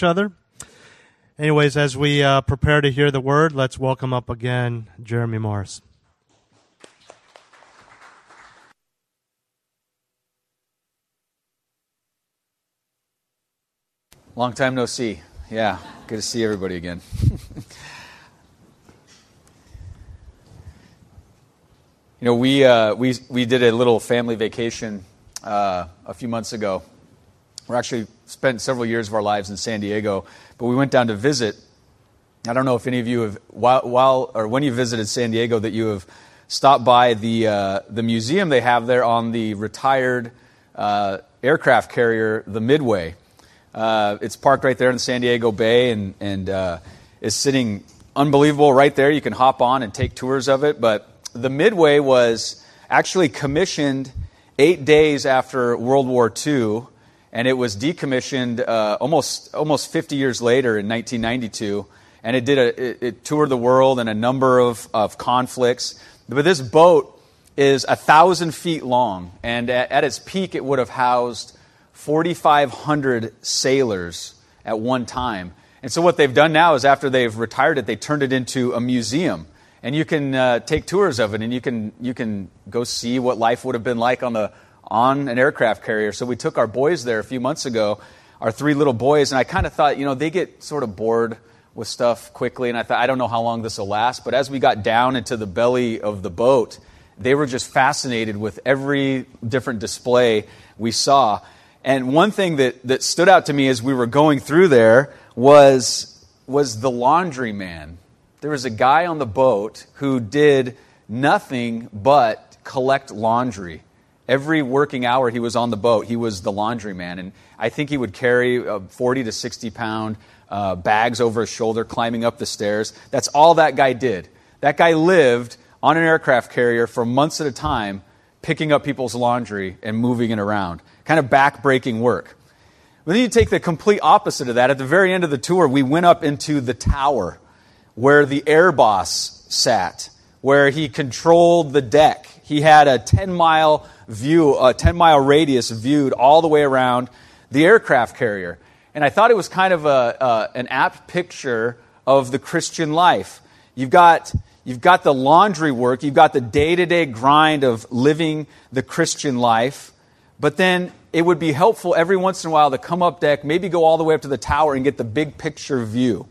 Each other. Anyways, as we uh, prepare to hear the word, let's welcome up again Jeremy Morris. Long time no see. Yeah, good to see everybody again. you know, we, uh, we, we did a little family vacation uh, a few months ago. We actually spent several years of our lives in San Diego, but we went down to visit. I don't know if any of you have, while, while or when you visited San Diego, that you have stopped by the, uh, the museum they have there on the retired uh, aircraft carrier, the Midway. Uh, it's parked right there in San Diego Bay and, and uh, is sitting unbelievable right there. You can hop on and take tours of it. But the Midway was actually commissioned eight days after World War II, and it was decommissioned uh, almost, almost 50 years later in 1992. And it, did a, it, it toured the world in a number of, of conflicts. But this boat is a thousand feet long, and at, at its peak, it would have housed 4,500 sailors at one time. And so, what they've done now is after they've retired it, they turned it into a museum. And you can uh, take tours of it and you can, you can go see what life would have been like on, the, on an aircraft carrier. So, we took our boys there a few months ago, our three little boys, and I kind of thought, you know, they get sort of bored with stuff quickly. And I thought, I don't know how long this will last. But as we got down into the belly of the boat, they were just fascinated with every different display we saw. And one thing that, that stood out to me as we were going through there was, was the laundry man. There was a guy on the boat who did nothing but collect laundry. Every working hour he was on the boat, he was the laundry man. And I think he would carry uh, 40 to 60 pound uh, bags over his shoulder, climbing up the stairs. That's all that guy did. That guy lived on an aircraft carrier for months at a time, picking up people's laundry and moving it around kind of back-breaking work. But then you take the complete opposite of that. At the very end of the tour, we went up into the tower where the air boss sat, where he controlled the deck. He had a 10 mile view, a 10 mile radius viewed all the way around the aircraft carrier. And I thought it was kind of a, uh, an apt picture of the Christian life. You've got, you've got the laundry work, you've got the day to day grind of living the Christian life, but then it would be helpful every once in a while to come up deck, maybe go all the way up to the tower and get the big picture view.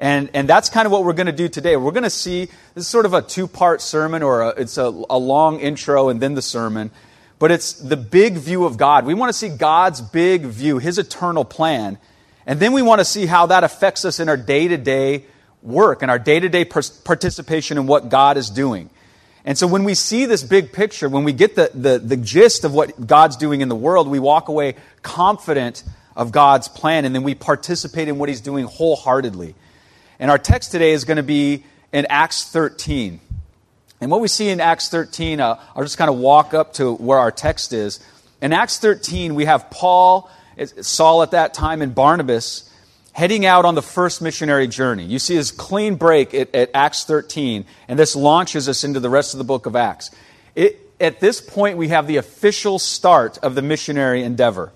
And, and that's kind of what we're going to do today. We're going to see, this is sort of a two part sermon, or a, it's a, a long intro and then the sermon. But it's the big view of God. We want to see God's big view, His eternal plan. And then we want to see how that affects us in our day to day work and our day to day participation in what God is doing. And so when we see this big picture, when we get the, the, the gist of what God's doing in the world, we walk away confident of God's plan, and then we participate in what He's doing wholeheartedly. And our text today is going to be in Acts 13. And what we see in Acts 13, uh, I'll just kind of walk up to where our text is. In Acts 13, we have Paul, Saul at that time, and Barnabas heading out on the first missionary journey. You see his clean break at, at, Acts 13, and this launches us into the rest of the book of Acts. It, at this point, we have the official start of the missionary endeavor.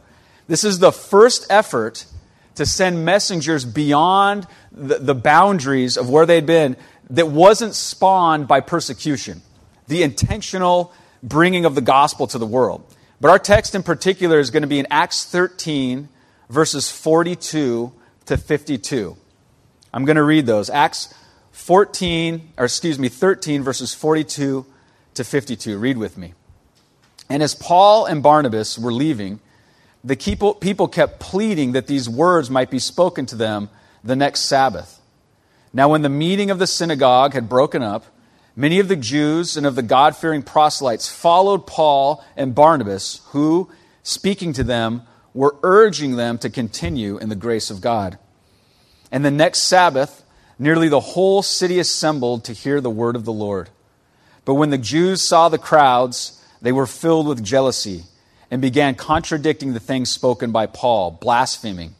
This is the first effort to send messengers beyond the, the boundaries of where they'd been that wasn't spawned by persecution, the intentional bringing of the gospel to the world. But our text in particular is going to be in Acts 13, verses 42 to 52. I'm going to read those. Acts 14, or excuse me, 13, verses 42 to 52. Read with me. And as Paul and Barnabas were leaving, the people kept pleading that these words might be spoken to them the next Sabbath. Now, when the meeting of the synagogue had broken up, many of the Jews and of the God fearing proselytes followed Paul and Barnabas, who, speaking to them, were urging them to continue in the grace of God. And the next Sabbath, nearly the whole city assembled to hear the word of the Lord. But when the Jews saw the crowds, they were filled with jealousy and began contradicting the things spoken by Paul, blaspheming.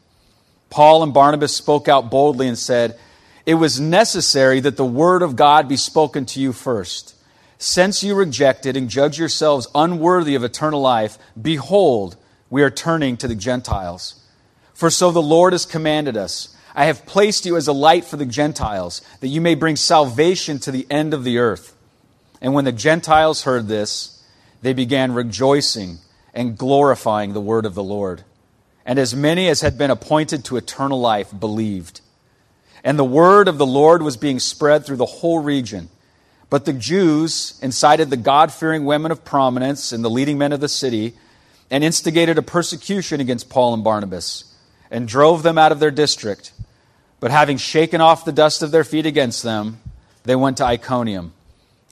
Paul and Barnabas spoke out boldly and said, It was necessary that the word of God be spoken to you first. Since you rejected and judge yourselves unworthy of eternal life, behold, we are turning to the Gentiles. For so the Lord has commanded us I have placed you as a light for the Gentiles, that you may bring salvation to the end of the earth. And when the Gentiles heard this, they began rejoicing and glorifying the word of the Lord. And as many as had been appointed to eternal life believed. And the word of the Lord was being spread through the whole region. But the Jews incited the God fearing women of prominence and the leading men of the city and instigated a persecution against Paul and Barnabas and drove them out of their district. But having shaken off the dust of their feet against them, they went to Iconium.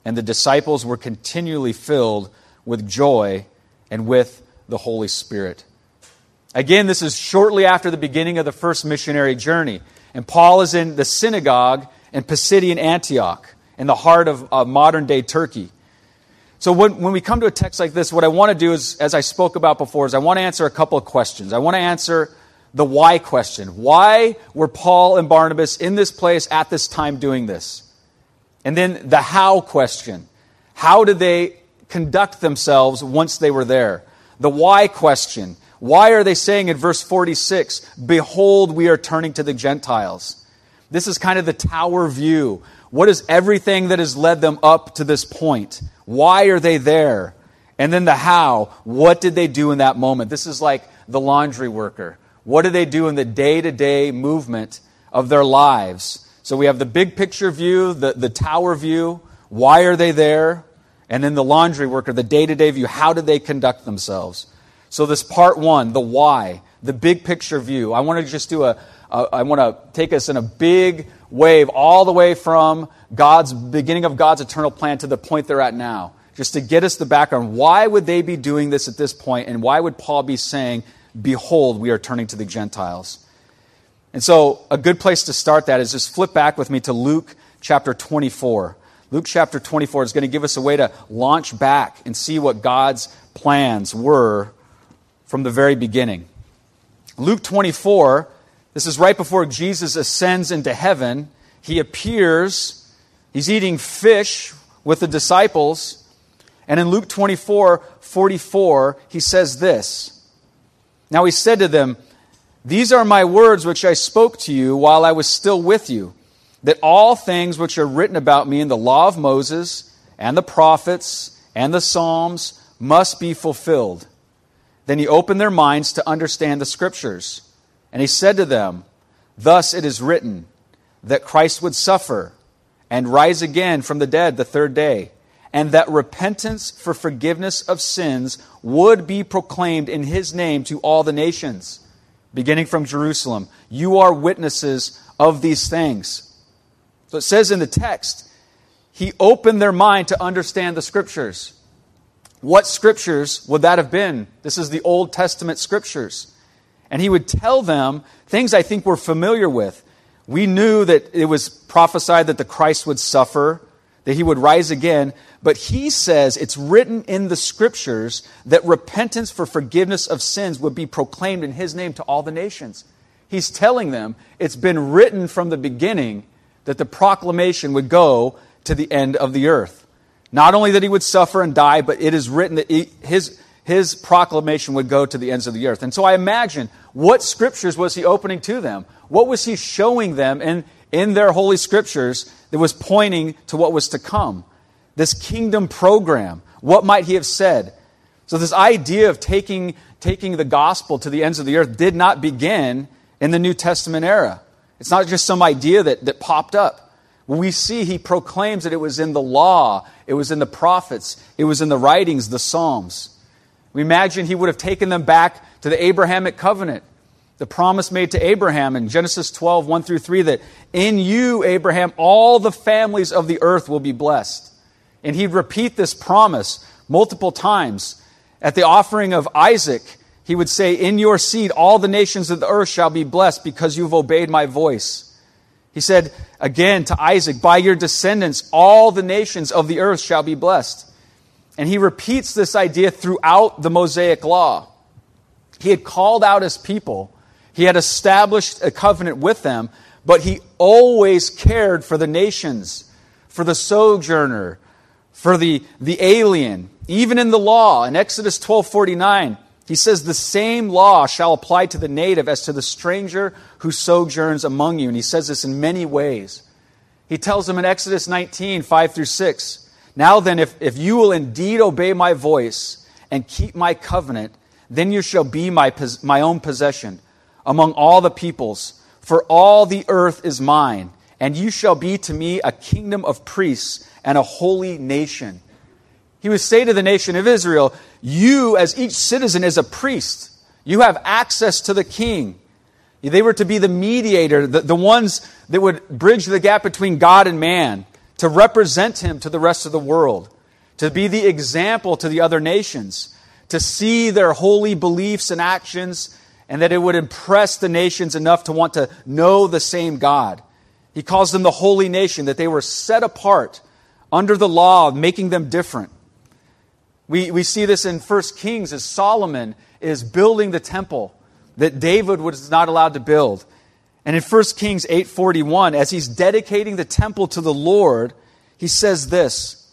And the disciples were continually filled with joy and with the Holy Spirit. Again, this is shortly after the beginning of the first missionary journey. And Paul is in the synagogue in Pisidian Antioch, in the heart of uh, modern day Turkey. So when, when we come to a text like this, what I want to do is, as I spoke about before, is I want to answer a couple of questions. I want to answer the why question. Why were Paul and Barnabas in this place at this time doing this? And then the how question. How did they conduct themselves once they were there? The why question. Why are they saying in verse 46, Behold, we are turning to the Gentiles? This is kind of the tower view. What is everything that has led them up to this point? Why are they there? And then the how. What did they do in that moment? This is like the laundry worker. What do they do in the day to day movement of their lives? So we have the big picture view, the, the tower view. Why are they there? And then the laundry worker, the day to day view. How did they conduct themselves? So, this part one, the why, the big picture view. I want to just do a, a I want to take us in a big wave all the way from God's beginning of God's eternal plan to the point they're at now. Just to get us the background. Why would they be doing this at this point, and why would Paul be saying, Behold, we are turning to the Gentiles? And so, a good place to start that is just flip back with me to Luke chapter 24. Luke chapter 24 is going to give us a way to launch back and see what God's plans were from the very beginning. Luke 24, this is right before Jesus ascends into heaven. He appears, he's eating fish with the disciples. And in Luke 24, 44, he says this Now he said to them, These are my words which I spoke to you while I was still with you, that all things which are written about me in the law of Moses and the prophets and the Psalms must be fulfilled. Then he opened their minds to understand the scriptures. And he said to them, Thus it is written that Christ would suffer and rise again from the dead the third day, and that repentance for forgiveness of sins would be proclaimed in his name to all the nations, beginning from Jerusalem. You are witnesses of these things. So it says in the text, he opened their mind to understand the scriptures. What scriptures would that have been? This is the Old Testament scriptures. And he would tell them things I think we're familiar with. We knew that it was prophesied that the Christ would suffer, that he would rise again, but he says it's written in the scriptures that repentance for forgiveness of sins would be proclaimed in his name to all the nations. He's telling them it's been written from the beginning that the proclamation would go to the end of the earth. Not only that he would suffer and die, but it is written that he, his, his proclamation would go to the ends of the earth. And so I imagine what scriptures was he opening to them? What was he showing them in, in their holy scriptures that was pointing to what was to come? This kingdom program. What might he have said? So, this idea of taking, taking the gospel to the ends of the earth did not begin in the New Testament era. It's not just some idea that, that popped up. We see he proclaims that it was in the law, it was in the prophets, it was in the writings, the Psalms. We imagine he would have taken them back to the Abrahamic covenant, the promise made to Abraham in Genesis 12, 1 through 3, that in you, Abraham, all the families of the earth will be blessed. And he'd repeat this promise multiple times. At the offering of Isaac, he would say, In your seed, all the nations of the earth shall be blessed because you've obeyed my voice. He said again to Isaac, By your descendants, all the nations of the earth shall be blessed. And he repeats this idea throughout the Mosaic Law. He had called out his people, he had established a covenant with them, but he always cared for the nations, for the sojourner, for the, the alien. Even in the law, in Exodus 12 49, he says, The same law shall apply to the native as to the stranger who sojourns among you. And he says this in many ways. He tells them in Exodus 19 5 through 6, Now then, if, if you will indeed obey my voice and keep my covenant, then you shall be my, my own possession among all the peoples, for all the earth is mine, and you shall be to me a kingdom of priests and a holy nation. He would say to the nation of Israel, You, as each citizen, is a priest. You have access to the king. They were to be the mediator, the, the ones that would bridge the gap between God and man, to represent him to the rest of the world, to be the example to the other nations, to see their holy beliefs and actions, and that it would impress the nations enough to want to know the same God. He calls them the holy nation, that they were set apart under the law, making them different. We, we see this in 1 Kings as Solomon is building the temple that David was not allowed to build. And in 1 Kings 8:41, as he's dedicating the temple to the Lord, he says this,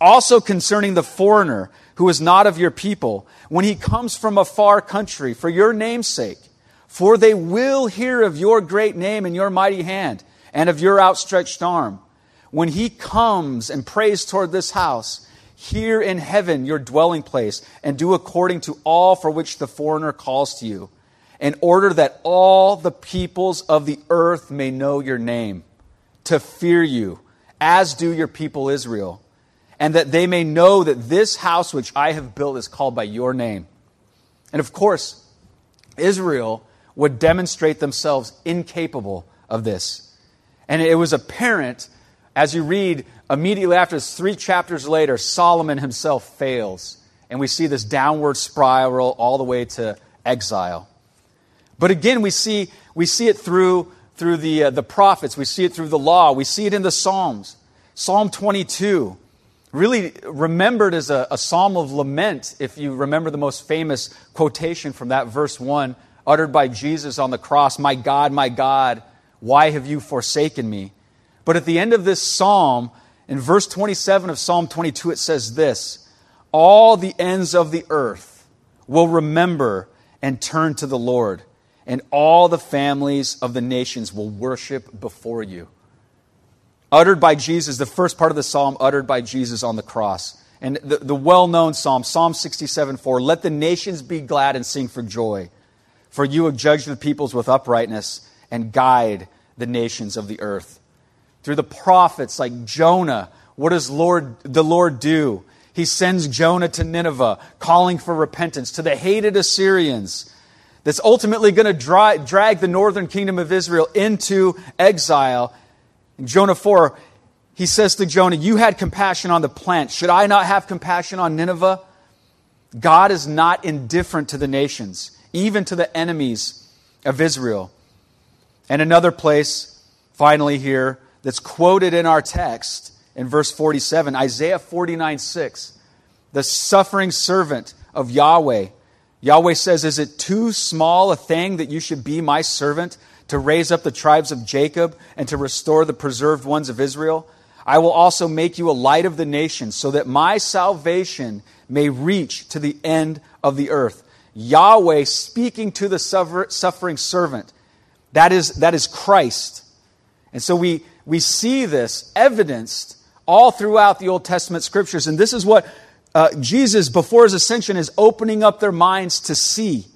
also concerning the foreigner who is not of your people, when he comes from a far country for your name's sake, for they will hear of your great name and your mighty hand and of your outstretched arm. When he comes and prays toward this house, here in heaven your dwelling place, and do according to all for which the foreigner calls to you, in order that all the peoples of the earth may know your name, to fear you, as do your people Israel, and that they may know that this house which I have built is called by your name. And of course, Israel would demonstrate themselves incapable of this. And it was apparent as you read immediately after this, three chapters later, Solomon himself fails. And we see this downward spiral all the way to exile. But again, we see, we see it through, through the, uh, the prophets, we see it through the law, we see it in the Psalms. Psalm 22, really remembered as a, a psalm of lament, if you remember the most famous quotation from that verse 1, uttered by Jesus on the cross My God, my God, why have you forsaken me? But at the end of this psalm, in verse 27 of Psalm 22, it says this All the ends of the earth will remember and turn to the Lord, and all the families of the nations will worship before you. Uttered by Jesus, the first part of the psalm uttered by Jesus on the cross. And the, the well known psalm, Psalm 67 4, let the nations be glad and sing for joy, for you have judged the peoples with uprightness and guide the nations of the earth through the prophets like Jonah. What does Lord, the Lord do? He sends Jonah to Nineveh, calling for repentance, to the hated Assyrians, that's ultimately going to dra- drag the northern kingdom of Israel into exile. In Jonah 4, he says to Jonah, You had compassion on the plant. Should I not have compassion on Nineveh? God is not indifferent to the nations, even to the enemies of Israel. And another place, finally, here, that's quoted in our text in verse 47, Isaiah 49 6. The suffering servant of Yahweh. Yahweh says, Is it too small a thing that you should be my servant to raise up the tribes of Jacob and to restore the preserved ones of Israel? I will also make you a light of the nations so that my salvation may reach to the end of the earth. Yahweh speaking to the suffering servant. That is, that is Christ. And so we, we see this evidenced all throughout the Old Testament scriptures. And this is what uh, Jesus, before his ascension, is opening up their minds to see.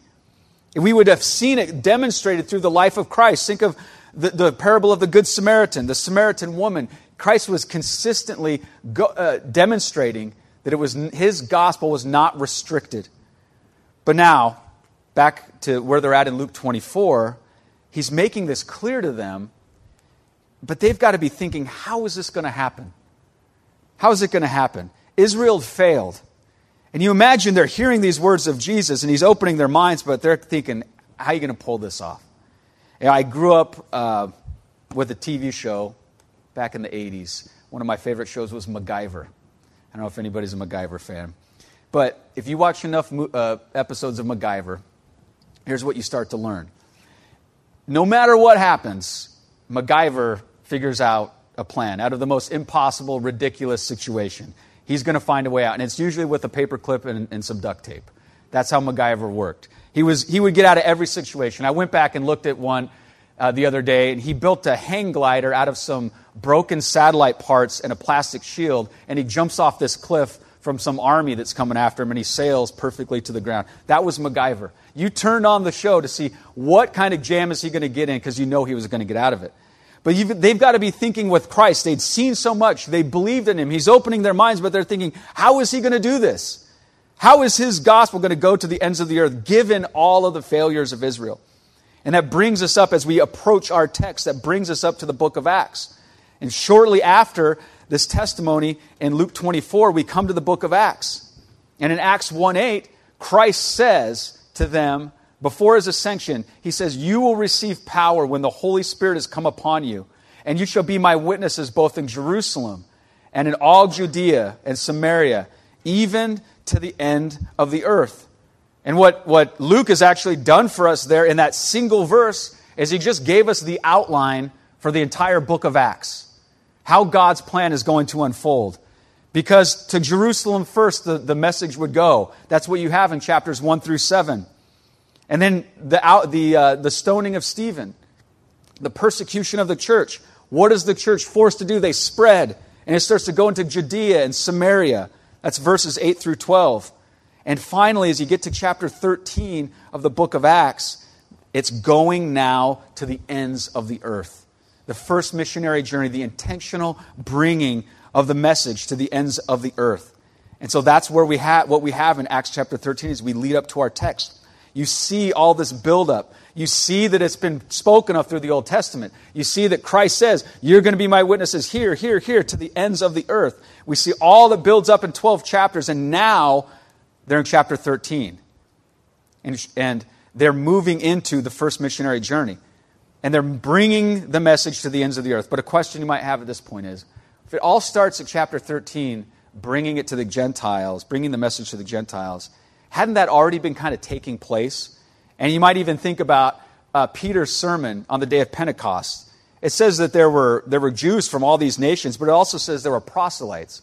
We would have seen it demonstrated through the life of Christ. Think of the, the parable of the Good Samaritan, the Samaritan woman. Christ was consistently go, uh, demonstrating that it was his gospel was not restricted. But now, back to where they're at in Luke 24, he's making this clear to them but they've got to be thinking, how is this going to happen? How is it going to happen? Israel failed. And you imagine they're hearing these words of Jesus and he's opening their minds, but they're thinking, how are you going to pull this off? I grew up uh, with a TV show back in the 80s. One of my favorite shows was MacGyver. I don't know if anybody's a MacGyver fan. But if you watch enough uh, episodes of MacGyver, here's what you start to learn. No matter what happens, MacGyver figures out a plan out of the most impossible, ridiculous situation. He's going to find a way out. And it's usually with a paperclip and, and some duct tape. That's how MacGyver worked. He, was, he would get out of every situation. I went back and looked at one uh, the other day, and he built a hang glider out of some broken satellite parts and a plastic shield, and he jumps off this cliff from some army that's coming after him, and he sails perfectly to the ground. That was MacGyver. You turned on the show to see what kind of jam is he going to get in because you know he was going to get out of it. But they've got to be thinking with Christ. They'd seen so much. They believed in him. He's opening their minds, but they're thinking, how is he going to do this? How is his gospel going to go to the ends of the earth given all of the failures of Israel? And that brings us up as we approach our text, that brings us up to the book of Acts. And shortly after this testimony in Luke 24, we come to the book of Acts. And in Acts 1 8, Christ says to them, before his ascension, he says, You will receive power when the Holy Spirit has come upon you, and you shall be my witnesses both in Jerusalem and in all Judea and Samaria, even to the end of the earth. And what, what Luke has actually done for us there in that single verse is he just gave us the outline for the entire book of Acts. How God's plan is going to unfold. Because to Jerusalem first, the, the message would go. That's what you have in chapters 1 through 7. And then the, out, the, uh, the stoning of Stephen, the persecution of the church. What is the church forced to do? They spread, and it starts to go into Judea and Samaria. That's verses 8 through 12. And finally, as you get to chapter 13 of the book of Acts, it's going now to the ends of the earth. The first missionary journey, the intentional bringing of the message to the ends of the earth. And so that's where we have what we have in Acts chapter 13 as we lead up to our text. You see all this buildup. You see that it's been spoken of through the Old Testament. You see that Christ says, You're going to be my witnesses here, here, here, to the ends of the earth. We see all that builds up in 12 chapters, and now they're in chapter 13. And, and they're moving into the first missionary journey. And they're bringing the message to the ends of the earth. But a question you might have at this point is if it all starts at chapter 13, bringing it to the Gentiles, bringing the message to the Gentiles, hadn't that already been kind of taking place? And you might even think about uh, Peter's sermon on the day of Pentecost. It says that there were, there were Jews from all these nations, but it also says there were proselytes.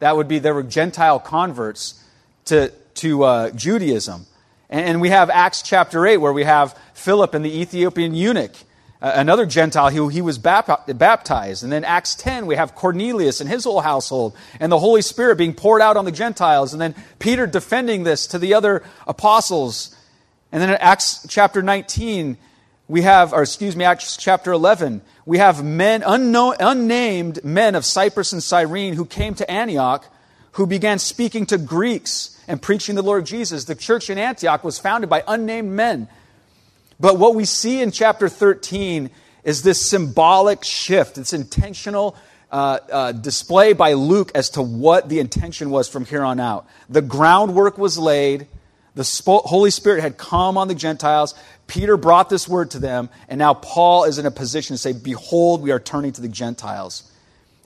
That would be there were Gentile converts to, to uh, Judaism. And, and we have Acts chapter 8, where we have Philip and the Ethiopian eunuch another Gentile who he was baptized. And then Acts 10, we have Cornelius and his whole household, and the Holy Spirit being poured out on the Gentiles. And then Peter defending this to the other apostles. And then in Acts chapter 19, we have, or excuse me, Acts chapter 11, we have men, unknown, unnamed men of Cyprus and Cyrene who came to Antioch, who began speaking to Greeks and preaching the Lord Jesus. The church in Antioch was founded by unnamed men but what we see in chapter 13 is this symbolic shift. It's intentional uh, uh, display by Luke as to what the intention was from here on out. The groundwork was laid. The Holy Spirit had come on the Gentiles. Peter brought this word to them, and now Paul is in a position to say, Behold, we are turning to the Gentiles.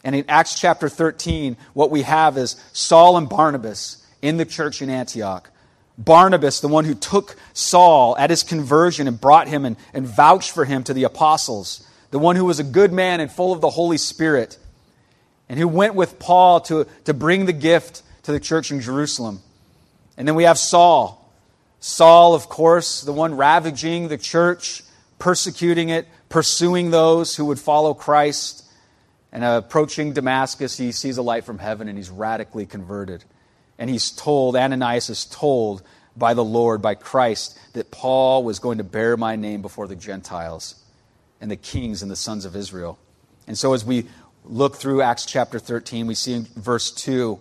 And in Acts chapter 13, what we have is Saul and Barnabas in the church in Antioch Barnabas, the one who took Saul at his conversion and brought him and, and vouched for him to the apostles, the one who was a good man and full of the Holy Spirit, and who went with Paul to, to bring the gift to the church in Jerusalem. And then we have Saul. Saul, of course, the one ravaging the church, persecuting it, pursuing those who would follow Christ. And approaching Damascus, he sees a light from heaven and he's radically converted. And he's told, Ananias is told by the Lord, by Christ, that Paul was going to bear my name before the Gentiles and the kings and the sons of Israel. And so as we look through Acts chapter 13, we see in verse 2,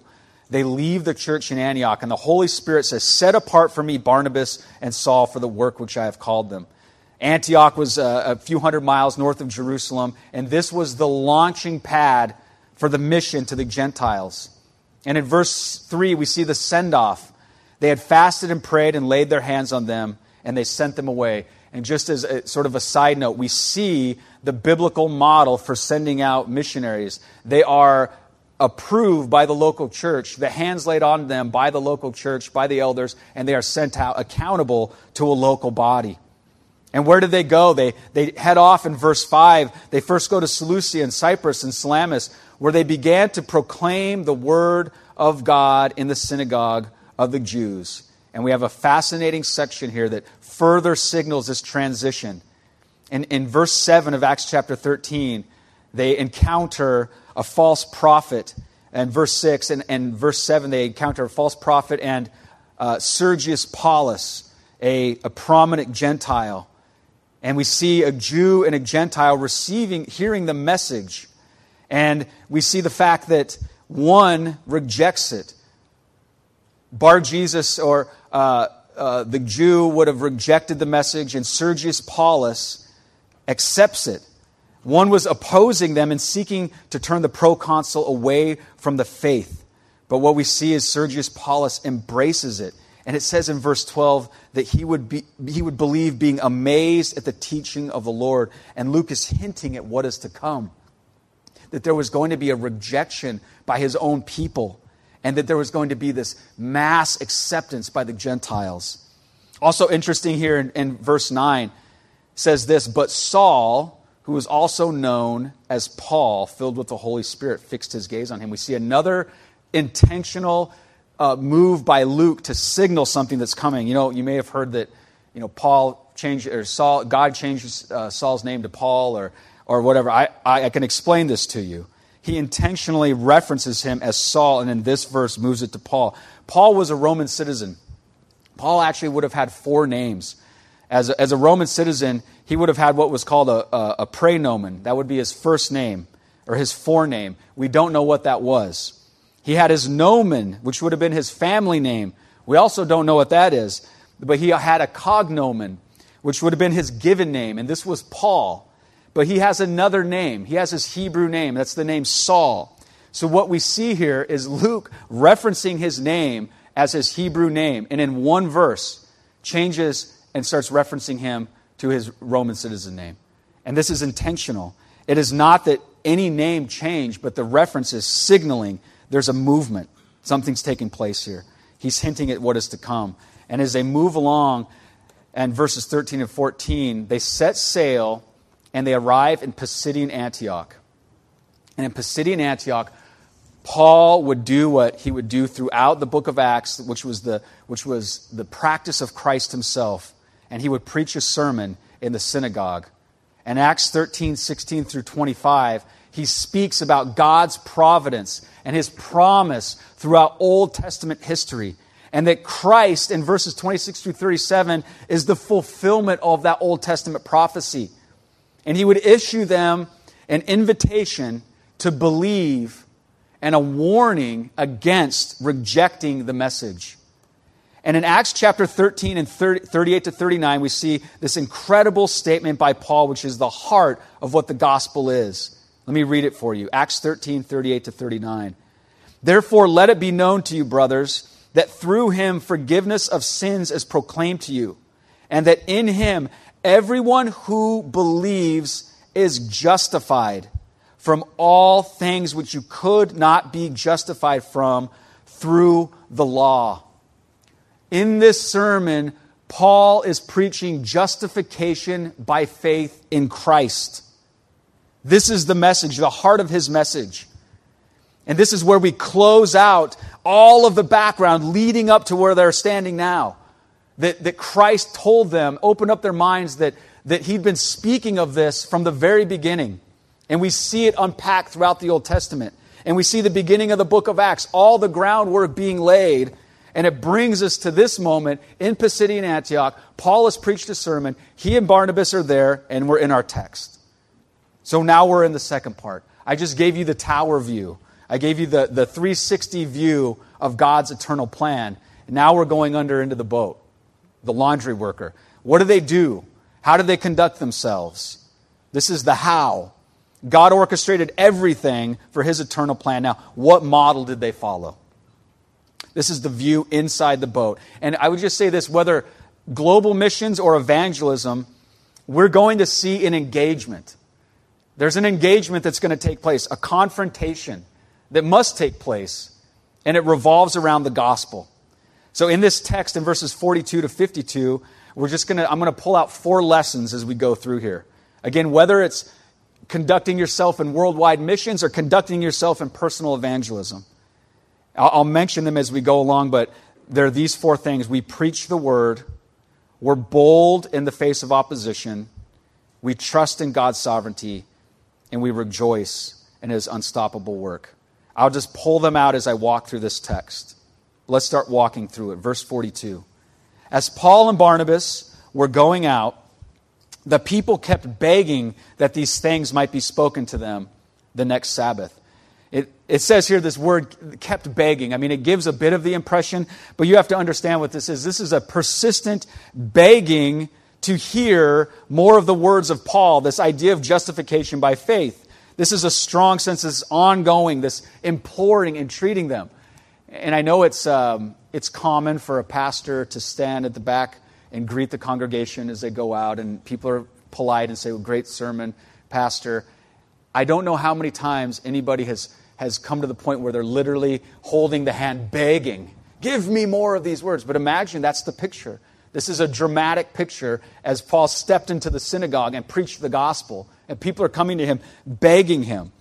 they leave the church in Antioch, and the Holy Spirit says, Set apart for me Barnabas and Saul for the work which I have called them. Antioch was a, uh, a few hundred miles north of Jerusalem, and this was the launching pad for the mission to the Gentiles. And in verse 3, we see the send off. They had fasted and prayed and laid their hands on them, and they sent them away. And just as a, sort of a side note, we see the biblical model for sending out missionaries. They are approved by the local church, the hands laid on them by the local church, by the elders, and they are sent out accountable to a local body. And where do they go? They, they head off in verse 5. They first go to Seleucia and Cyprus and Salamis, where they began to proclaim the word of God in the synagogue of the Jews. And we have a fascinating section here that further signals this transition. In, in verse 7 of Acts chapter 13, they encounter a false prophet. And verse 6 and, and verse 7, they encounter a false prophet and uh, Sergius Paulus, a, a prominent Gentile. And we see a Jew and a Gentile receiving, hearing the message. And we see the fact that one rejects it. Bar Jesus or uh, uh, the Jew would have rejected the message, and Sergius Paulus accepts it. One was opposing them and seeking to turn the proconsul away from the faith. But what we see is Sergius Paulus embraces it. And it says in verse 12 that he would, be, he would believe being amazed at the teaching of the Lord. And Luke is hinting at what is to come. That there was going to be a rejection by his own people, and that there was going to be this mass acceptance by the Gentiles. Also interesting here in, in verse 9 says this But Saul, who was also known as Paul, filled with the Holy Spirit, fixed his gaze on him. We see another intentional uh, move by Luke to signal something that's coming. You know, you may have heard that, you know, Paul changed, or Saul, God changed uh, Saul's name to Paul or, or whatever. I, I, can explain this to you. He intentionally references him as Saul, and in this verse moves it to Paul. Paul was a Roman citizen. Paul actually would have had four names. As a, as a Roman citizen, he would have had what was called a, a, a praenomen. That would be his first name or his forename. We don't know what that was. He had his nomen, which would have been his family name. We also don't know what that is. But he had a cognomen, which would have been his given name, and this was Paul. But he has another name. He has his Hebrew name. That's the name Saul. So what we see here is Luke referencing his name as his Hebrew name, and in one verse changes and starts referencing him to his Roman citizen name. And this is intentional. It is not that any name changed, but the reference is signaling there's a movement. Something's taking place here. He's hinting at what is to come. And as they move along, and verses 13 and 14, they set sail and they arrive in Pisidian Antioch. And in Pisidian Antioch, Paul would do what he would do throughout the book of Acts, which was the, which was the practice of Christ himself and he would preach a sermon in the synagogue. And Acts 13, 16 through 25, he speaks about God's providence and his promise throughout Old Testament history. And that Christ, in verses 26 through 37, is the fulfillment of that Old Testament prophecy. And he would issue them an invitation to believe and a warning against rejecting the message. And in Acts chapter 13 and 30, 38 to 39, we see this incredible statement by Paul, which is the heart of what the gospel is. Let me read it for you. Acts 13, 38 to 39. Therefore, let it be known to you, brothers, that through him forgiveness of sins is proclaimed to you, and that in him everyone who believes is justified from all things which you could not be justified from through the law in this sermon, Paul is preaching justification by faith in Christ. This is the message, the heart of his message. And this is where we close out all of the background leading up to where they're standing now. That, that Christ told them, opened up their minds that, that he'd been speaking of this from the very beginning. And we see it unpacked throughout the Old Testament. And we see the beginning of the book of Acts, all the groundwork being laid and it brings us to this moment in Pisidian Antioch. Paul has preached a sermon. He and Barnabas are there, and we're in our text. So now we're in the second part. I just gave you the tower view. I gave you the, the 360 view of God's eternal plan. Now we're going under into the boat, the laundry worker. What do they do? How do they conduct themselves? This is the how. God orchestrated everything for his eternal plan. Now, what model did they follow? This is the view inside the boat. And I would just say this whether global missions or evangelism, we're going to see an engagement. There's an engagement that's going to take place, a confrontation that must take place, and it revolves around the gospel. So in this text in verses 42 to 52, we're just going to I'm going to pull out four lessons as we go through here. Again, whether it's conducting yourself in worldwide missions or conducting yourself in personal evangelism. I'll, I'll mention them as we go along, but there are these four things. We preach the word, we're bold in the face of opposition, we trust in God's sovereignty, and we rejoice in his unstoppable work. I'll just pull them out as I walk through this text. Let's start walking through it. Verse 42. As Paul and Barnabas were going out, the people kept begging that these things might be spoken to them the next Sabbath. It, it says here this word kept begging. I mean, it gives a bit of the impression, but you have to understand what this is. This is a persistent begging to hear more of the words of Paul, this idea of justification by faith. This is a strong sense, this ongoing, this imploring, entreating them. And I know it's, um, it's common for a pastor to stand at the back and greet the congregation as they go out, and people are polite and say, well, Great sermon, Pastor. I don't know how many times anybody has, has come to the point where they're literally holding the hand, begging, Give me more of these words. But imagine that's the picture. This is a dramatic picture as Paul stepped into the synagogue and preached the gospel, and people are coming to him, begging him.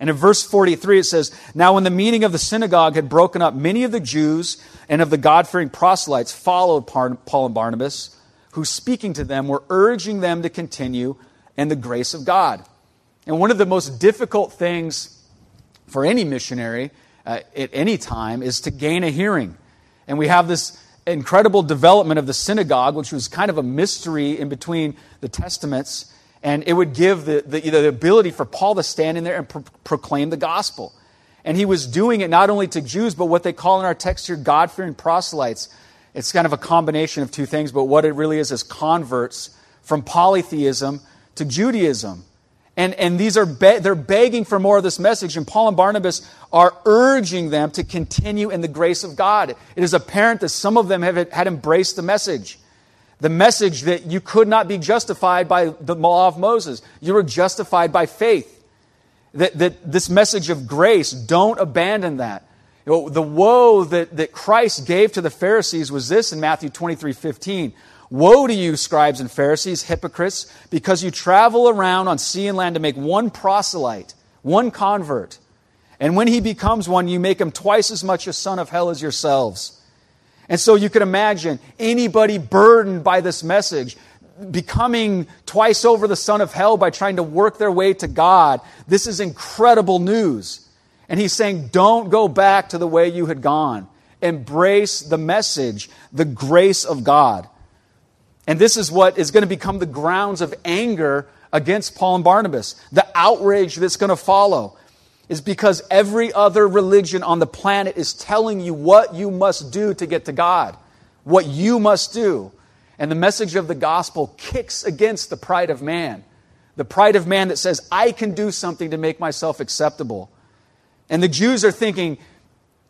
And in verse 43, it says, Now when the meeting of the synagogue had broken up, many of the Jews and of the God fearing proselytes followed Paul and Barnabas, who speaking to them were urging them to continue in the grace of God. And one of the most difficult things for any missionary uh, at any time is to gain a hearing. And we have this incredible development of the synagogue, which was kind of a mystery in between the testaments and it would give the, the, the ability for Paul to stand in there and pro- proclaim the gospel. And he was doing it not only to Jews, but what they call in our text here God fearing proselytes. It's kind of a combination of two things, but what it really is is converts from polytheism to Judaism. And, and these are be- they're begging for more of this message, and Paul and Barnabas are urging them to continue in the grace of God. It is apparent that some of them have had embraced the message the message that you could not be justified by the law of Moses. You were justified by faith. That, that this message of grace, don't abandon that. You know, the woe that, that Christ gave to the Pharisees was this in Matthew 23 15. Woe to you, scribes and Pharisees, hypocrites, because you travel around on sea and land to make one proselyte, one convert. And when he becomes one, you make him twice as much a son of hell as yourselves. And so you can imagine anybody burdened by this message becoming twice over the son of hell by trying to work their way to God. This is incredible news. And he's saying, don't go back to the way you had gone. Embrace the message, the grace of God. And this is what is going to become the grounds of anger against Paul and Barnabas, the outrage that's going to follow is because every other religion on the planet is telling you what you must do to get to God, what you must do. And the message of the gospel kicks against the pride of man. The pride of man that says, I can do something to make myself acceptable. And the Jews are thinking,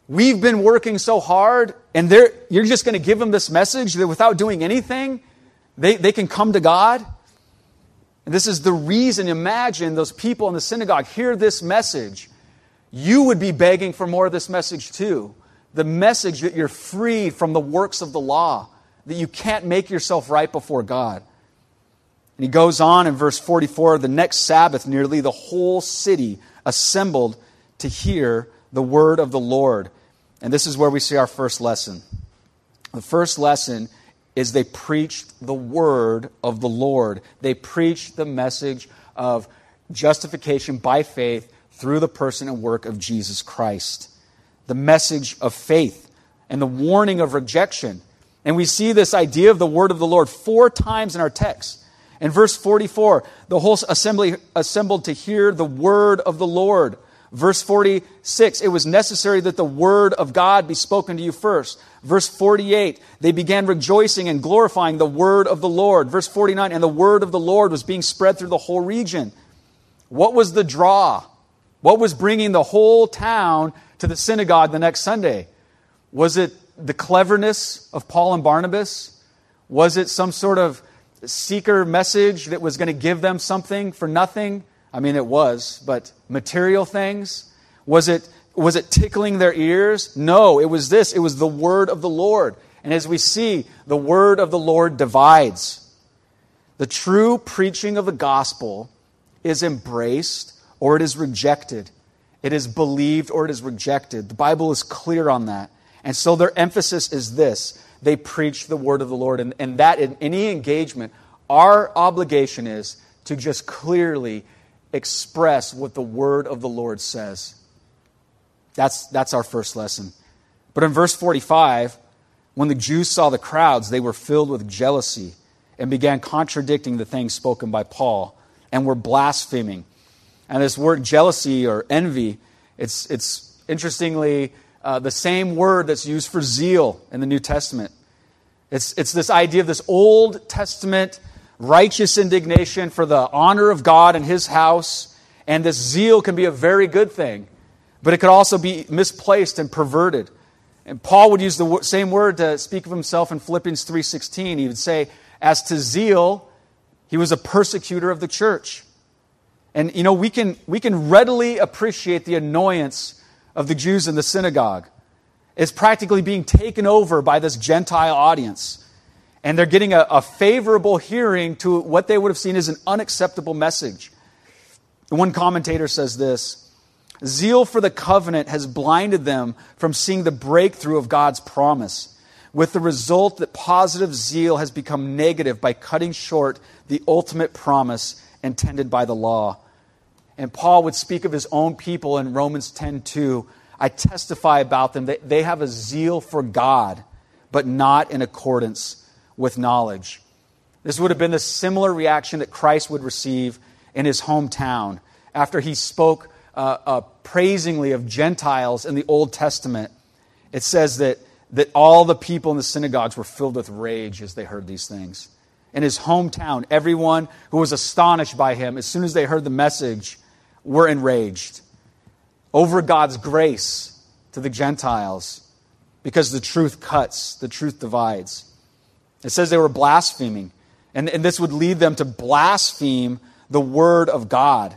We've been working so hard, and you're just going to give them this message that without doing anything, they, they can come to God? And this is the reason, imagine those people in the synagogue hear this message you would be begging for more of this message too. The message that you're freed from the works of the law, that you can't make yourself right before God. And he goes on in verse 44 the next Sabbath, nearly the whole city assembled to hear the word of the Lord. And this is where we see our first lesson. The first lesson is they preached the word of the Lord. They preached the message of justification by faith through the person and work of Jesus Christ. The message of faith and the warning of rejection. And we see this idea of the word of the Lord four times in our text. In verse 44, the whole assembly assembled to hear the word of the Lord. Verse 46, it was necessary that the word of God be spoken to you first. Verse 48, they began rejoicing and glorifying the word of the Lord. Verse 49, and the word of the Lord was being spread through the whole region. What was the draw? What was bringing the whole town to the synagogue the next Sunday? Was it the cleverness of Paul and Barnabas? Was it some sort of seeker message that was going to give them something for nothing? I mean, it was, but material things? Was it, was it tickling their ears? No, it was this. It was the word of the Lord. And as we see, the word of the Lord divides. The true preaching of the gospel is embraced or it is rejected. It is believed or it is rejected. The Bible is clear on that. And so their emphasis is this they preach the word of the Lord. And, and that in any engagement, our obligation is to just clearly express what the word of the Lord says. That's, that's our first lesson. But in verse 45, when the Jews saw the crowds, they were filled with jealousy and began contradicting the things spoken by Paul and were blaspheming. And this word jealousy or envy, it's, it's interestingly uh, the same word that's used for zeal in the New Testament. It's, it's this idea of this Old Testament righteous indignation for the honor of God and His house. And this zeal can be a very good thing, but it could also be misplaced and perverted. And Paul would use the same word to speak of himself in Philippians 3:16. He would say, "As to zeal, he was a persecutor of the church." And you know, we can, we can readily appreciate the annoyance of the Jews in the synagogue. It's practically being taken over by this Gentile audience. And they're getting a, a favorable hearing to what they would have seen as an unacceptable message. One commentator says this Zeal for the covenant has blinded them from seeing the breakthrough of God's promise, with the result that positive zeal has become negative by cutting short the ultimate promise intended by the law. And Paul would speak of his own people in Romans 10:2. I testify about them that they have a zeal for God, but not in accordance with knowledge. This would have been the similar reaction that Christ would receive in his hometown after he spoke uh, uh, praisingly of Gentiles in the Old Testament. It says that, that all the people in the synagogues were filled with rage as they heard these things in his hometown, everyone who was astonished by him, as soon as they heard the message, were enraged over God's grace to the Gentiles because the truth cuts, the truth divides. It says they were blaspheming, and, and this would lead them to blaspheme the word of God.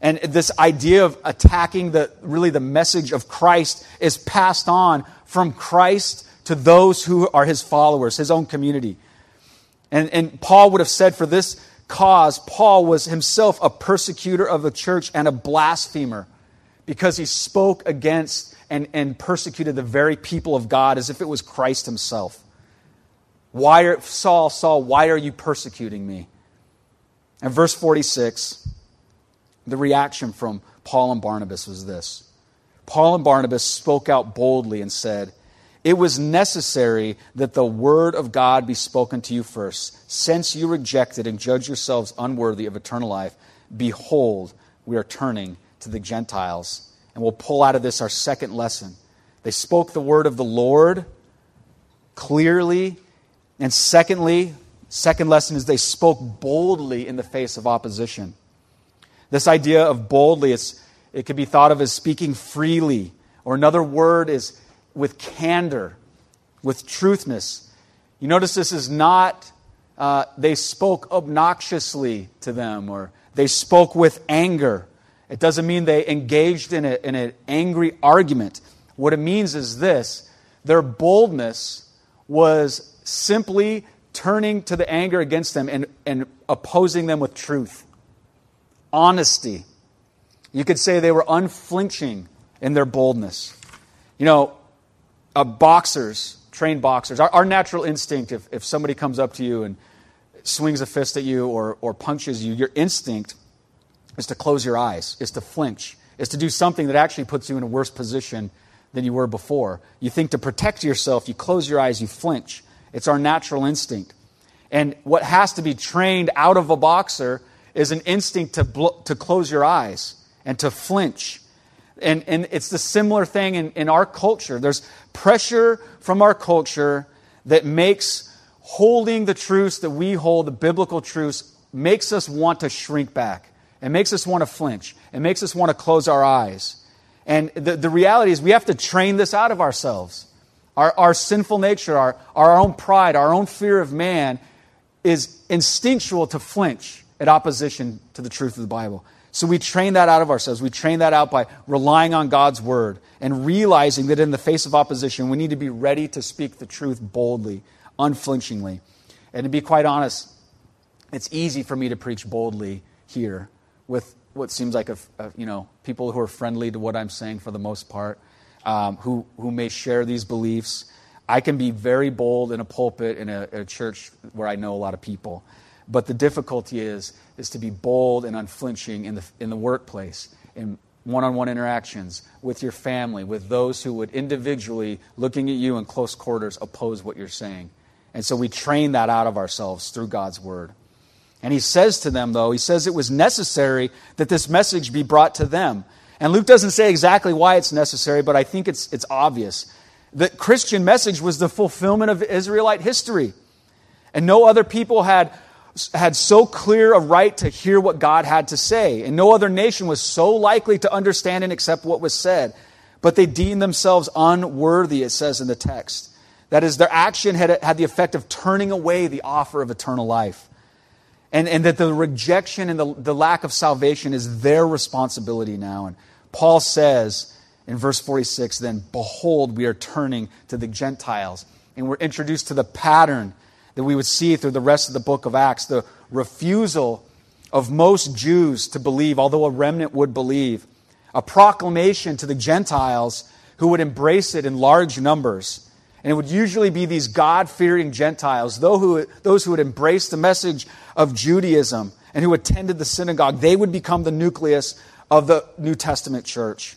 And this idea of attacking the really the message of Christ is passed on from Christ to those who are his followers, his own community. And, and Paul would have said for this cause, Paul was himself a persecutor of the church and a blasphemer because he spoke against and, and persecuted the very people of God as if it was Christ himself. Why are, Saul, Saul, why are you persecuting me? And verse 46, the reaction from Paul and Barnabas was this Paul and Barnabas spoke out boldly and said, it was necessary that the word of God be spoken to you first. Since you rejected and judge yourselves unworthy of eternal life, behold, we are turning to the Gentiles. And we'll pull out of this our second lesson. They spoke the word of the Lord clearly. And secondly, second lesson is they spoke boldly in the face of opposition. This idea of boldly, it can be thought of as speaking freely, or another word is with candor, with truthness. You notice this is not, uh, they spoke obnoxiously to them or they spoke with anger. It doesn't mean they engaged in, a, in an angry argument. What it means is this their boldness was simply turning to the anger against them and, and opposing them with truth, honesty. You could say they were unflinching in their boldness. You know, uh, boxers, trained boxers, our, our natural instinct, if, if somebody comes up to you and swings a fist at you or, or punches you, your instinct is to close your eyes, is to flinch, is to do something that actually puts you in a worse position than you were before. You think to protect yourself, you close your eyes, you flinch. It's our natural instinct. And what has to be trained out of a boxer is an instinct to, bl- to close your eyes and to flinch and, and it's the similar thing in, in our culture. There's pressure from our culture that makes holding the truths that we hold, the biblical truths, makes us want to shrink back. It makes us want to flinch. It makes us want to close our eyes. And the, the reality is, we have to train this out of ourselves. Our, our sinful nature, our, our own pride, our own fear of man is instinctual to flinch at opposition to the truth of the Bible. So we train that out of ourselves. We train that out by relying on God's word and realizing that in the face of opposition, we need to be ready to speak the truth boldly, unflinchingly. And to be quite honest, it's easy for me to preach boldly here with what seems like a, a you know people who are friendly to what I'm saying for the most part, um, who who may share these beliefs. I can be very bold in a pulpit in a, a church where I know a lot of people. But the difficulty is, is to be bold and unflinching in the, in the workplace, in one on one interactions, with your family, with those who would individually, looking at you in close quarters, oppose what you're saying. And so we train that out of ourselves through God's word. And he says to them, though, he says it was necessary that this message be brought to them. And Luke doesn't say exactly why it's necessary, but I think it's, it's obvious. The Christian message was the fulfillment of Israelite history. And no other people had, had so clear a right to hear what God had to say. And no other nation was so likely to understand and accept what was said. But they deemed themselves unworthy, it says in the text. That is, their action had, had the effect of turning away the offer of eternal life. And, and that the rejection and the, the lack of salvation is their responsibility now. And Paul says, in verse 46, then, behold, we are turning to the Gentiles. And we're introduced to the pattern that we would see through the rest of the book of Acts the refusal of most Jews to believe, although a remnant would believe, a proclamation to the Gentiles who would embrace it in large numbers. And it would usually be these God fearing Gentiles, those who, would embrace the message of Judaism and who attended the synagogue. They would become the nucleus of the New Testament church.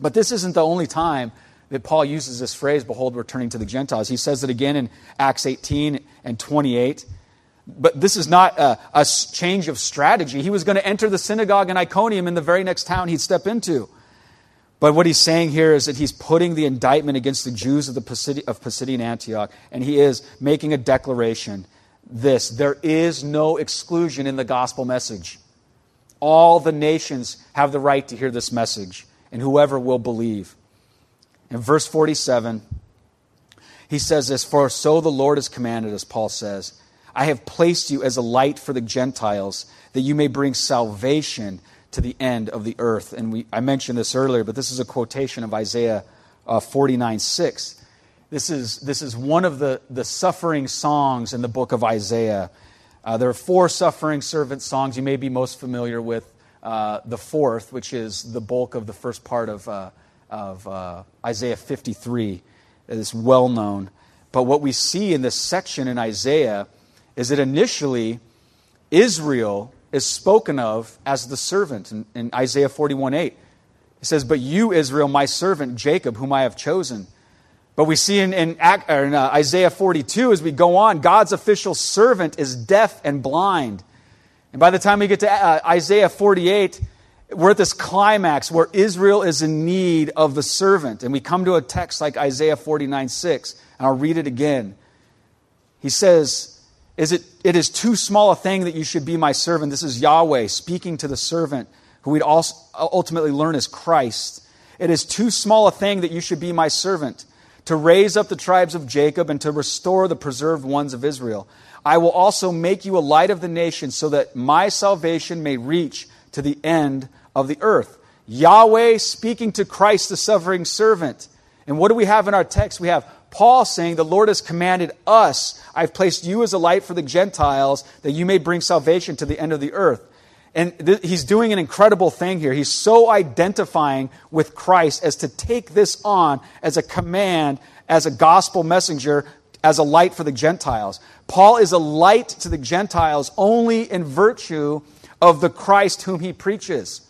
But this isn't the only time that Paul uses this phrase, behold, we're turning to the Gentiles. He says it again in Acts 18 and 28. But this is not a, a change of strategy. He was going to enter the synagogue in Iconium in the very next town he'd step into. But what he's saying here is that he's putting the indictment against the Jews of, the Pisidian, of Pisidian Antioch, and he is making a declaration this there is no exclusion in the gospel message. All the nations have the right to hear this message and whoever will believe. In verse 47, he says this For so the Lord has commanded us, Paul says, I have placed you as a light for the Gentiles, that you may bring salvation to the end of the earth. And we, I mentioned this earlier, but this is a quotation of Isaiah uh, 49 6. This is, this is one of the, the suffering songs in the book of Isaiah. Uh, there are four suffering servant songs you may be most familiar with uh, the fourth, which is the bulk of the first part of, uh, of uh, Isaiah 53, is well known. But what we see in this section in Isaiah is that initially Israel is spoken of as the servant in, in Isaiah 41 8. It says, But you, Israel, my servant, Jacob, whom I have chosen. But we see in, in, in uh, Isaiah 42, as we go on, God's official servant is deaf and blind. And by the time we get to uh, Isaiah 48, we're at this climax where Israel is in need of the servant. And we come to a text like Isaiah 49 6, and I'll read it again. He says, is it, it is too small a thing that you should be my servant. This is Yahweh speaking to the servant, who we'd also ultimately learn is Christ. It is too small a thing that you should be my servant, to raise up the tribes of Jacob and to restore the preserved ones of Israel. I will also make you a light of the nations so that my salvation may reach to the end of the earth. Yahweh speaking to Christ, the suffering servant. And what do we have in our text? We have Paul saying, The Lord has commanded us, I've placed you as a light for the Gentiles, that you may bring salvation to the end of the earth. And th- he's doing an incredible thing here. He's so identifying with Christ as to take this on as a command, as a gospel messenger as a light for the Gentiles. Paul is a light to the Gentiles only in virtue of the Christ whom he preaches.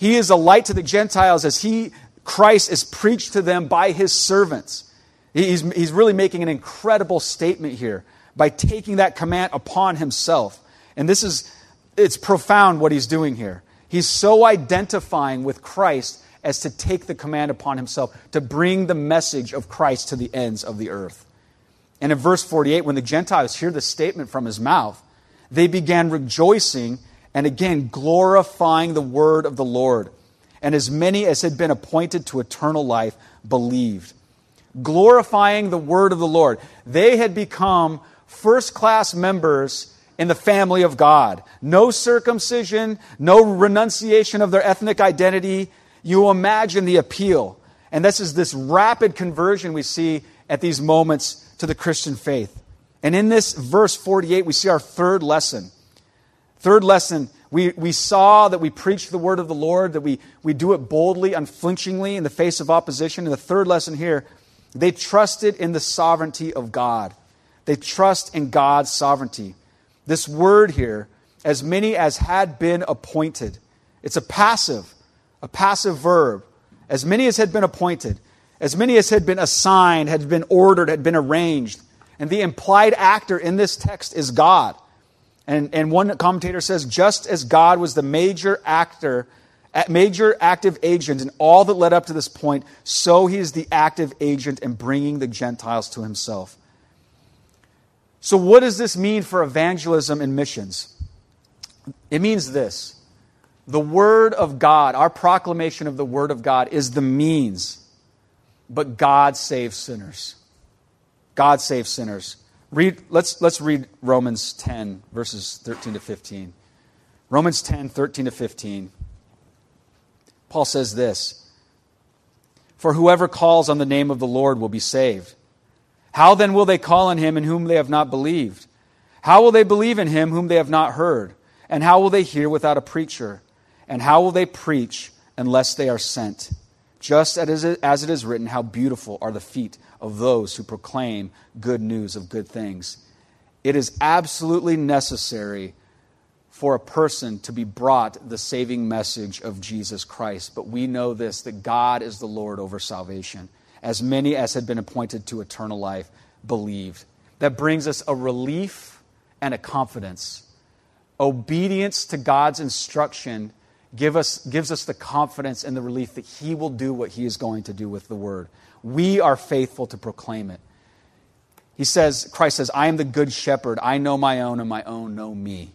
He is a light to the Gentiles as he, Christ, is preached to them by his servants. He's, he's really making an incredible statement here by taking that command upon himself. And this is, it's profound what he's doing here. He's so identifying with Christ as to take the command upon himself to bring the message of Christ to the ends of the earth. And in verse 48, when the Gentiles hear the statement from his mouth, they began rejoicing and again glorifying the word of the Lord. And as many as had been appointed to eternal life believed. Glorifying the word of the Lord. They had become first class members in the family of God. No circumcision, no renunciation of their ethnic identity. You imagine the appeal. And this is this rapid conversion we see at these moments to the Christian faith. And in this verse 48, we see our third lesson. Third lesson, we, we saw that we preach the word of the Lord, that we, we do it boldly, unflinchingly in the face of opposition. And the third lesson here, they trusted in the sovereignty of God. They trust in God's sovereignty. This word here, as many as had been appointed, it's a passive, a passive verb. As many as had been appointed, as many as had been assigned, had been ordered, had been arranged. And the implied actor in this text is God. And, and one commentator says, just as God was the major actor, major active agent in all that led up to this point, so he is the active agent in bringing the Gentiles to himself. So, what does this mean for evangelism and missions? It means this the Word of God, our proclamation of the Word of God, is the means, but God saves sinners. God saves sinners. Read, let's, let's read Romans 10, verses 13 to 15. Romans 10, 13 to 15. Paul says this For whoever calls on the name of the Lord will be saved. How then will they call on him in whom they have not believed? How will they believe in him whom they have not heard? And how will they hear without a preacher? And how will they preach unless they are sent? Just as it is written, how beautiful are the feet of those who proclaim good news of good things. It is absolutely necessary for a person to be brought the saving message of Jesus Christ. But we know this that God is the Lord over salvation as many as had been appointed to eternal life believed. That brings us a relief and a confidence. Obedience to God's instruction give us, gives us the confidence and the relief that He will do what He is going to do with the Word. We are faithful to proclaim it. He says, Christ says, I am the good shepherd. I know my own, and my own know me.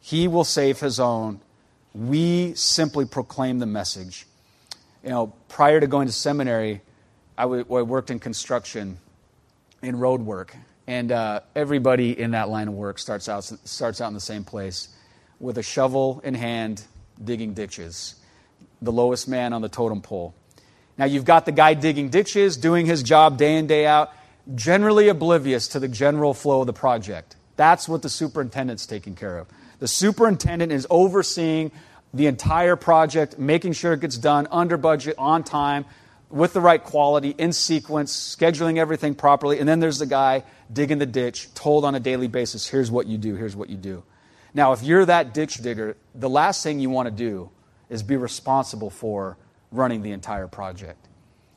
He will save His own. We simply proclaim the message. You know, prior to going to seminary, I, w- I worked in construction, in road work, and uh, everybody in that line of work starts out, starts out in the same place with a shovel in hand, digging ditches. The lowest man on the totem pole. Now, you've got the guy digging ditches, doing his job day in, day out, generally oblivious to the general flow of the project. That's what the superintendent's taking care of. The superintendent is overseeing the entire project, making sure it gets done under budget, on time, with the right quality, in sequence, scheduling everything properly. And then there's the guy digging the ditch, told on a daily basis, here's what you do, here's what you do. Now, if you're that ditch digger, the last thing you want to do is be responsible for running the entire project.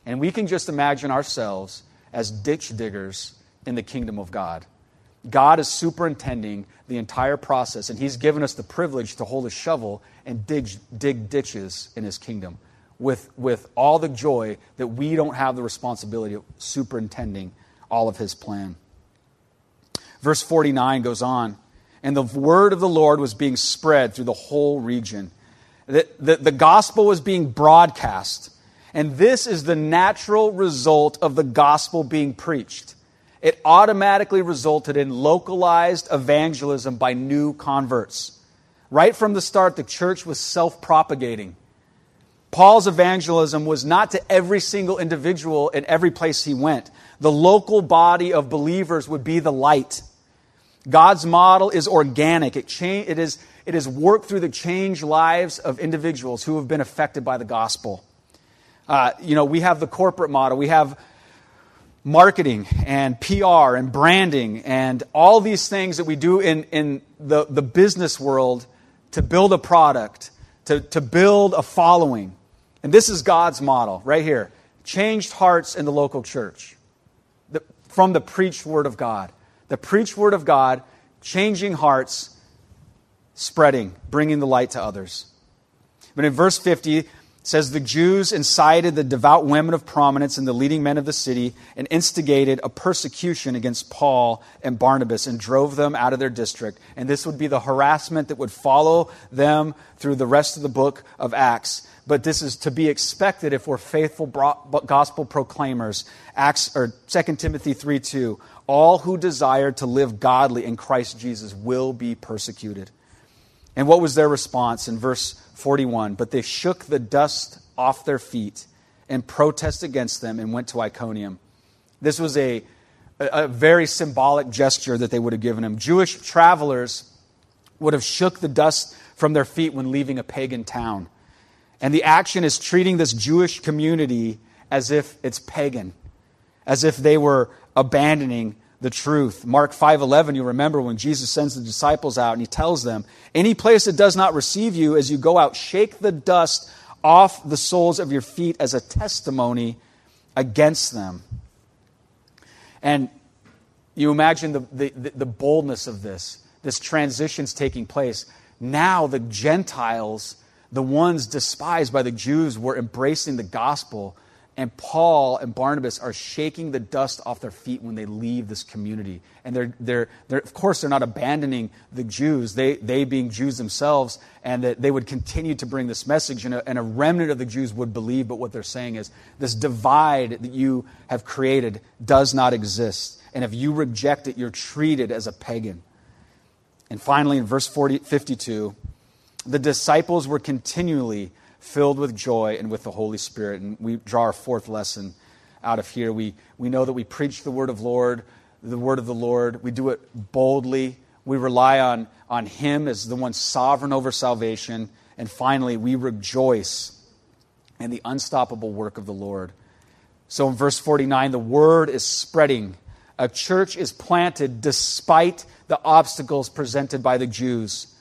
And we can just imagine ourselves as ditch diggers in the kingdom of God. God is superintending the entire process, and He's given us the privilege to hold a shovel and dig, dig ditches in His kingdom with, with all the joy that we don't have the responsibility of superintending all of his plan. Verse 49 goes on, and the word of the Lord was being spread through the whole region. The, the, the gospel was being broadcast. And this is the natural result of the gospel being preached. It automatically resulted in localized evangelism by new converts. Right from the start, the church was self propagating. Paul's evangelism was not to every single individual in every place he went. The local body of believers would be the light. God's model is organic. It, cha- it, is, it is worked through the changed lives of individuals who have been affected by the gospel. Uh, you know, we have the corporate model. We have marketing and PR and branding and all these things that we do in, in the, the business world to build a product, to, to build a following. And this is God's model right here changed hearts in the local church the, from the preached word of God. The preached word of God, changing hearts, spreading, bringing the light to others. But in verse 50, says the Jews incited the devout women of prominence and the leading men of the city and instigated a persecution against Paul and Barnabas and drove them out of their district. And this would be the harassment that would follow them through the rest of the book of Acts. But this is to be expected if we're faithful gospel proclaimers. Acts or 2 Timothy 3 2. All who desire to live godly in Christ Jesus will be persecuted. And what was their response in verse 41? But they shook the dust off their feet and protest against them and went to Iconium. This was a, a, very symbolic gesture that they would have given him. Jewish travelers would have shook the dust from their feet when leaving a pagan town. And the action is treating this Jewish community as if it's pagan, as if they were abandoning the truth. Mark 5:11, you remember when Jesus sends the disciples out and he tells them, "Any place that does not receive you as you go out, shake the dust off the soles of your feet as a testimony against them." And you imagine the, the, the boldness of this. This transition's taking place. Now the Gentiles, the ones despised by the Jews, were embracing the gospel and Paul and Barnabas are shaking the dust off their feet when they leave this community. And they're, they're, they're, of course, they're not abandoning the Jews, they, they being Jews themselves, and that they would continue to bring this message. And a, and a remnant of the Jews would believe, but what they're saying is this divide that you have created does not exist. And if you reject it, you're treated as a pagan. And finally, in verse 40, 52, the disciples were continually filled with joy and with the Holy Spirit. And we draw our fourth lesson out of here. We, we know that we preach the word of Lord, the word of the Lord. We do it boldly. We rely on, on Him as the one sovereign over salvation. And finally, we rejoice in the unstoppable work of the Lord. So in verse 49, the word is spreading. A church is planted despite the obstacles presented by the Jews.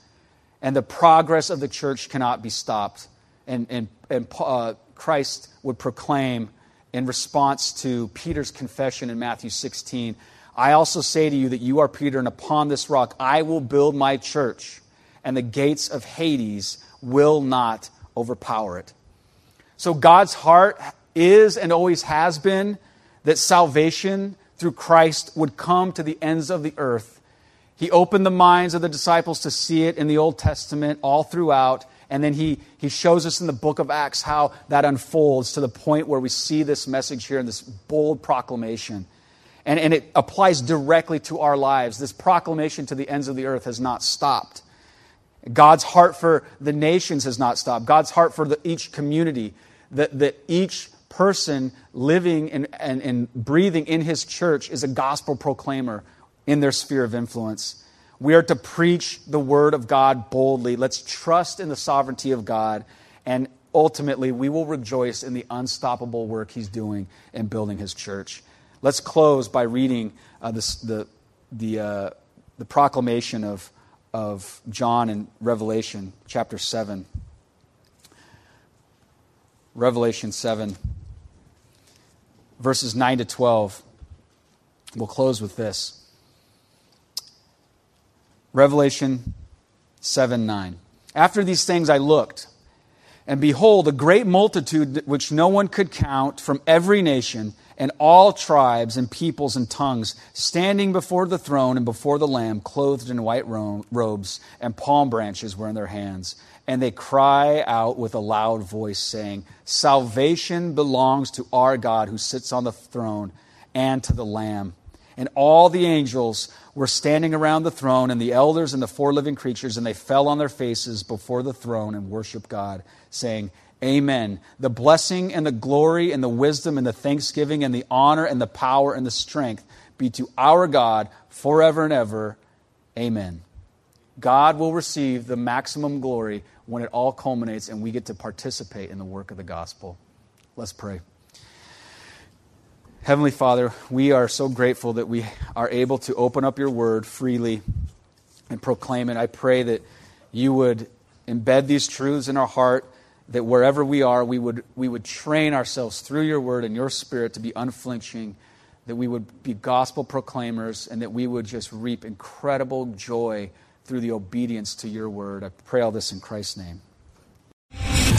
And the progress of the church cannot be stopped and, and, and uh, Christ would proclaim in response to Peter's confession in Matthew 16 I also say to you that you are Peter, and upon this rock I will build my church, and the gates of Hades will not overpower it. So God's heart is and always has been that salvation through Christ would come to the ends of the earth. He opened the minds of the disciples to see it in the Old Testament all throughout. And then he, he shows us in the book of Acts how that unfolds to the point where we see this message here in this bold proclamation. And, and it applies directly to our lives. This proclamation to the ends of the earth has not stopped. God's heart for the nations has not stopped. God's heart for the, each community, that, that each person living and, and, and breathing in his church is a gospel proclaimer in their sphere of influence. We are to preach the word of God boldly. Let's trust in the sovereignty of God, and ultimately, we will rejoice in the unstoppable work He's doing in building His church. Let's close by reading uh, this, the, the, uh, the proclamation of, of John in Revelation chapter 7. Revelation 7, verses 9 to 12. We'll close with this. Revelation 7 9. After these things I looked, and behold, a great multitude which no one could count from every nation and all tribes and peoples and tongues, standing before the throne and before the Lamb, clothed in white robes, and palm branches were in their hands. And they cry out with a loud voice, saying, Salvation belongs to our God who sits on the throne and to the Lamb. And all the angels were standing around the throne, and the elders and the four living creatures, and they fell on their faces before the throne and worshiped God, saying, Amen. The blessing and the glory and the wisdom and the thanksgiving and the honor and the power and the strength be to our God forever and ever. Amen. God will receive the maximum glory when it all culminates and we get to participate in the work of the gospel. Let's pray. Heavenly Father, we are so grateful that we are able to open up your word freely and proclaim it. I pray that you would embed these truths in our heart, that wherever we are, we would, we would train ourselves through your word and your spirit to be unflinching, that we would be gospel proclaimers, and that we would just reap incredible joy through the obedience to your word. I pray all this in Christ's name.